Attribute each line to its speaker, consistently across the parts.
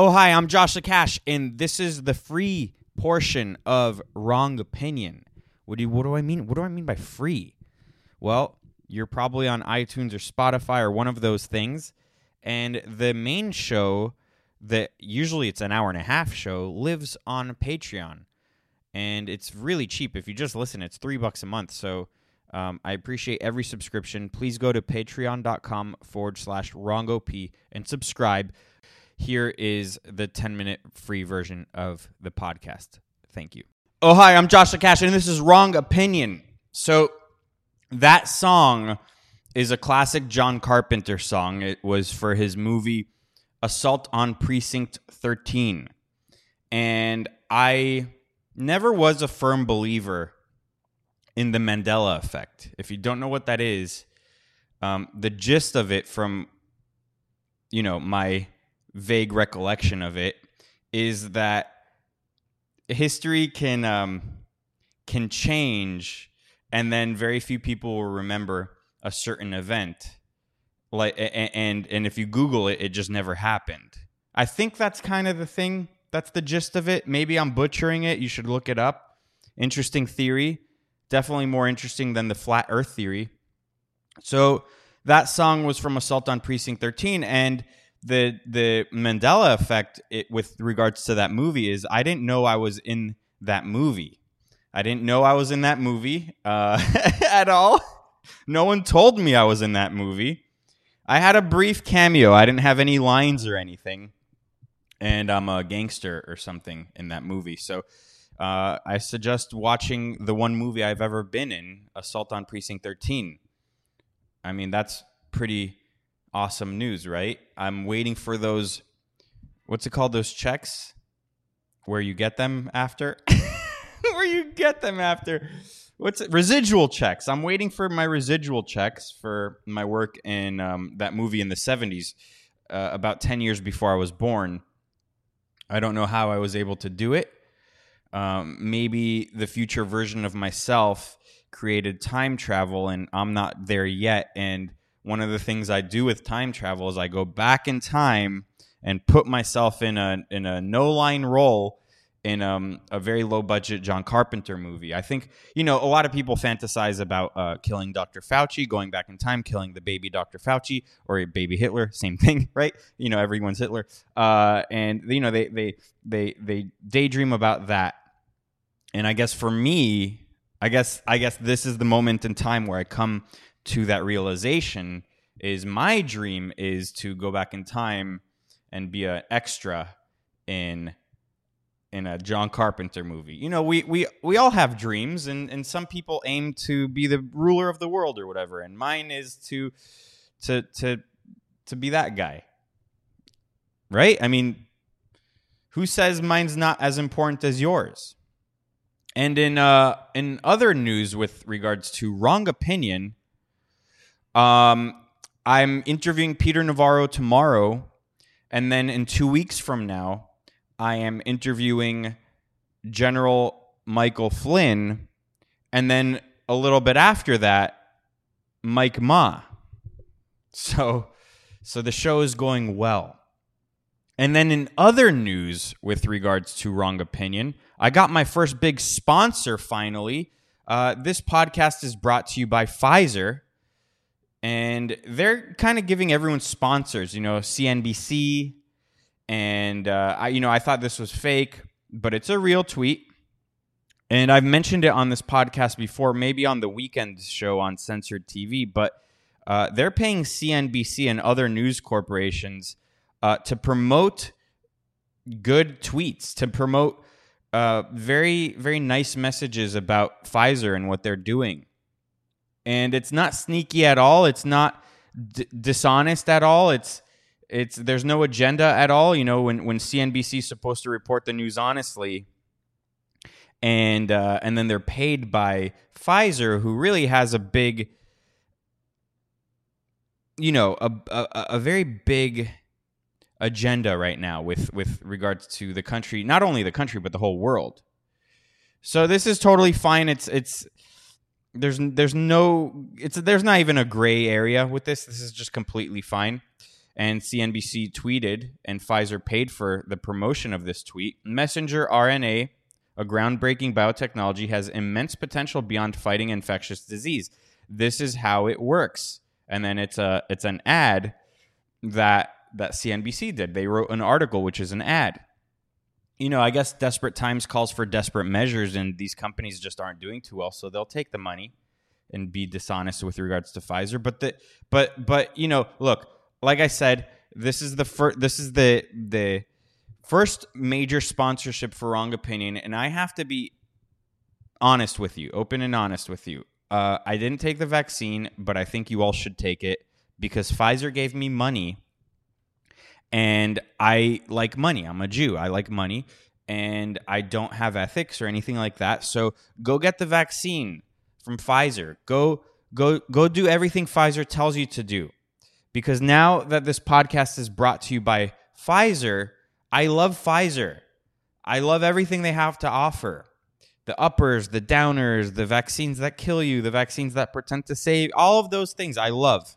Speaker 1: Oh, hi, I'm Joshua Cash, and this is the free portion of Wrong Opinion. What do you, what do I mean? What do I mean by free? Well, you're probably on iTunes or Spotify or one of those things, and the main show that usually it's an hour and a half show lives on Patreon, and it's really cheap. If you just listen, it's three bucks a month. So um, I appreciate every subscription. Please go to patreon.com forward slash wrongop and subscribe. Here is the 10 minute free version of the podcast. Thank you. Oh, hi, I'm Joshua Cash, and this is Wrong Opinion. So, that song is a classic John Carpenter song. It was for his movie Assault on Precinct 13. And I never was a firm believer in the Mandela effect. If you don't know what that is, um, the gist of it from, you know, my vague recollection of it is that history can um, can change, and then very few people will remember a certain event. Like and and if you Google it, it just never happened. I think that's kind of the thing. That's the gist of it. Maybe I'm butchering it. You should look it up. Interesting theory. Definitely more interesting than the flat Earth theory. So that song was from Assault on Precinct 13, and the the Mandela effect it, with regards to that movie is I didn't know I was in that movie. I didn't know I was in that movie uh, at all. No one told me I was in that movie. I had a brief cameo. I didn't have any lines or anything, and I'm a gangster or something in that movie. So uh, I suggest watching the one movie I've ever been in, Assault on Precinct 13. I mean, that's pretty awesome news, right? I'm waiting for those. What's it called? Those checks where you get them after. where you get them after. What's it? Residual checks. I'm waiting for my residual checks for my work in um, that movie in the 70s, uh, about 10 years before I was born. I don't know how I was able to do it. Um, maybe the future version of myself created time travel and I'm not there yet. And one of the things I do with time travel is I go back in time and put myself in a in a no line role in um, a very low budget John Carpenter movie. I think you know a lot of people fantasize about uh, killing Dr. Fauci, going back in time, killing the baby Dr. Fauci or a baby Hitler, same thing, right? You know everyone's Hitler, uh, and you know they they they they daydream about that. And I guess for me, I guess I guess this is the moment in time where I come to that realization is my dream is to go back in time and be an extra in in a John Carpenter movie. You know, we we we all have dreams and and some people aim to be the ruler of the world or whatever and mine is to to to to be that guy. Right? I mean, who says mine's not as important as yours? And in uh in other news with regards to wrong opinion, um, I'm interviewing Peter Navarro tomorrow, and then in two weeks from now, I am interviewing General Michael Flynn, and then a little bit after that, Mike Ma. So, so the show is going well. And then in other news with regards to Wrong Opinion, I got my first big sponsor finally. Uh, this podcast is brought to you by Pfizer and they're kind of giving everyone sponsors. You know, CNBC, and uh, I, you know, I thought this was fake, but it's a real tweet. And I've mentioned it on this podcast before, maybe on the weekend show on censored TV, but uh, they're paying CNBC and other news corporations uh, to promote good tweets, to promote uh, very, very nice messages about Pfizer and what they're doing and it's not sneaky at all. It's not d- dishonest at all. It's it's there's no agenda at all. You know, when when CNBC is supposed to report the news honestly, and uh, and then they're paid by Pfizer, who really has a big, you know, a a, a very big agenda right now with with regards to the country, not only the country but the whole world. So this is totally fine. It's it's there's there's no it's there's not even a gray area with this. This is just completely fine. and CNBC tweeted, and Pfizer paid for the promotion of this tweet. Messenger RNA, a groundbreaking biotechnology, has immense potential beyond fighting infectious disease. This is how it works. And then it's a it's an ad that that CNBC did. They wrote an article which is an ad. You know, I guess desperate times calls for desperate measures, and these companies just aren't doing too well, so they'll take the money and be dishonest with regards to Pfizer. But the but but you know, look, like I said, this is the first. This is the the first major sponsorship for Wrong Opinion, and I have to be honest with you, open and honest with you. Uh, I didn't take the vaccine, but I think you all should take it because Pfizer gave me money, and I like money. I'm a Jew. I like money, and I don't have ethics or anything like that. So go get the vaccine from Pfizer. Go go go do everything Pfizer tells you to do. Because now that this podcast is brought to you by Pfizer, I love Pfizer. I love everything they have to offer. The uppers, the downers, the vaccines that kill you, the vaccines that pretend to save, all of those things I love.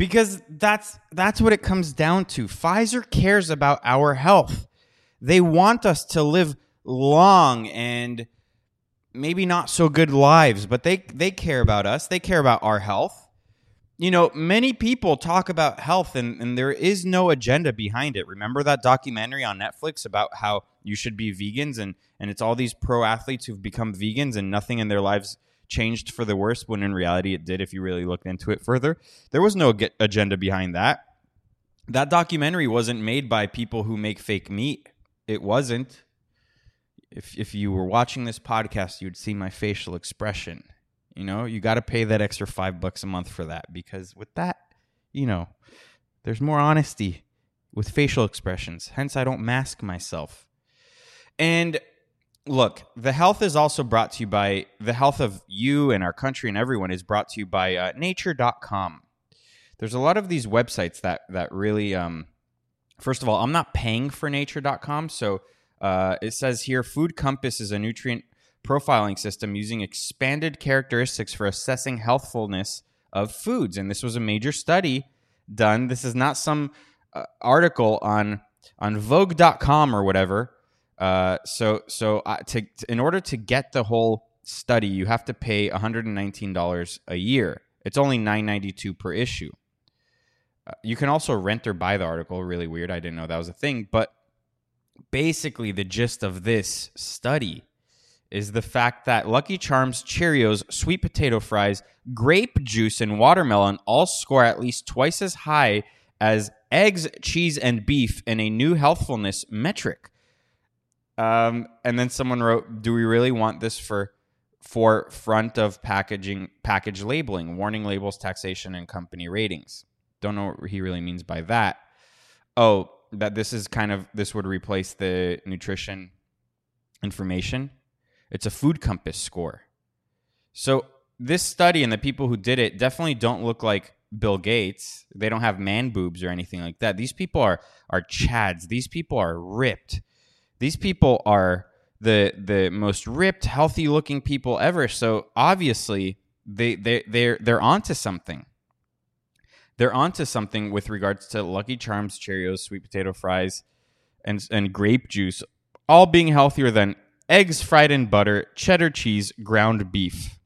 Speaker 1: Because that's that's what it comes down to. Pfizer cares about our health. They want us to live long and maybe not so good lives, but they they care about us. They care about our health. You know, many people talk about health and, and there is no agenda behind it. Remember that documentary on Netflix about how you should be vegans and, and it's all these pro athletes who've become vegans and nothing in their lives changed for the worse when in reality it did if you really looked into it further. There was no ge- agenda behind that. That documentary wasn't made by people who make fake meat. It wasn't. If if you were watching this podcast, you'd see my facial expression. You know, you got to pay that extra 5 bucks a month for that because with that, you know, there's more honesty with facial expressions. Hence I don't mask myself. And look, the health is also brought to you by the health of you and our country and everyone is brought to you by uh, nature.com. There's a lot of these websites that that really um first of all, I'm not paying for nature.com, so uh, it says here Food Compass is a nutrient profiling system using expanded characteristics for assessing healthfulness of foods and this was a major study done. This is not some uh, article on on vogue.com or whatever uh, so so uh, to, to, in order to get the whole study, you have to pay $119 a year. It's only $9.92 per issue. Uh, you can also rent or buy the article. Really weird. I didn't know that was a thing. But basically, the gist of this study is the fact that Lucky Charms, Cheerios, sweet potato fries, grape juice, and watermelon all score at least twice as high as eggs, cheese, and beef in a new healthfulness metric. Um, and then someone wrote, "Do we really want this for for front of packaging package labeling, warning labels, taxation, and company ratings?" Don't know what he really means by that. Oh, that this is kind of this would replace the nutrition information. It's a food compass score. So this study and the people who did it definitely don't look like Bill Gates. They don't have man boobs or anything like that. These people are are chads. These people are ripped these people are the the most ripped, healthy looking people ever. So obviously they they they're they're onto something. They're onto something with regards to Lucky Charms, Cheerios, sweet potato fries, and and grape juice, all being healthier than eggs fried in butter, cheddar cheese, ground beef.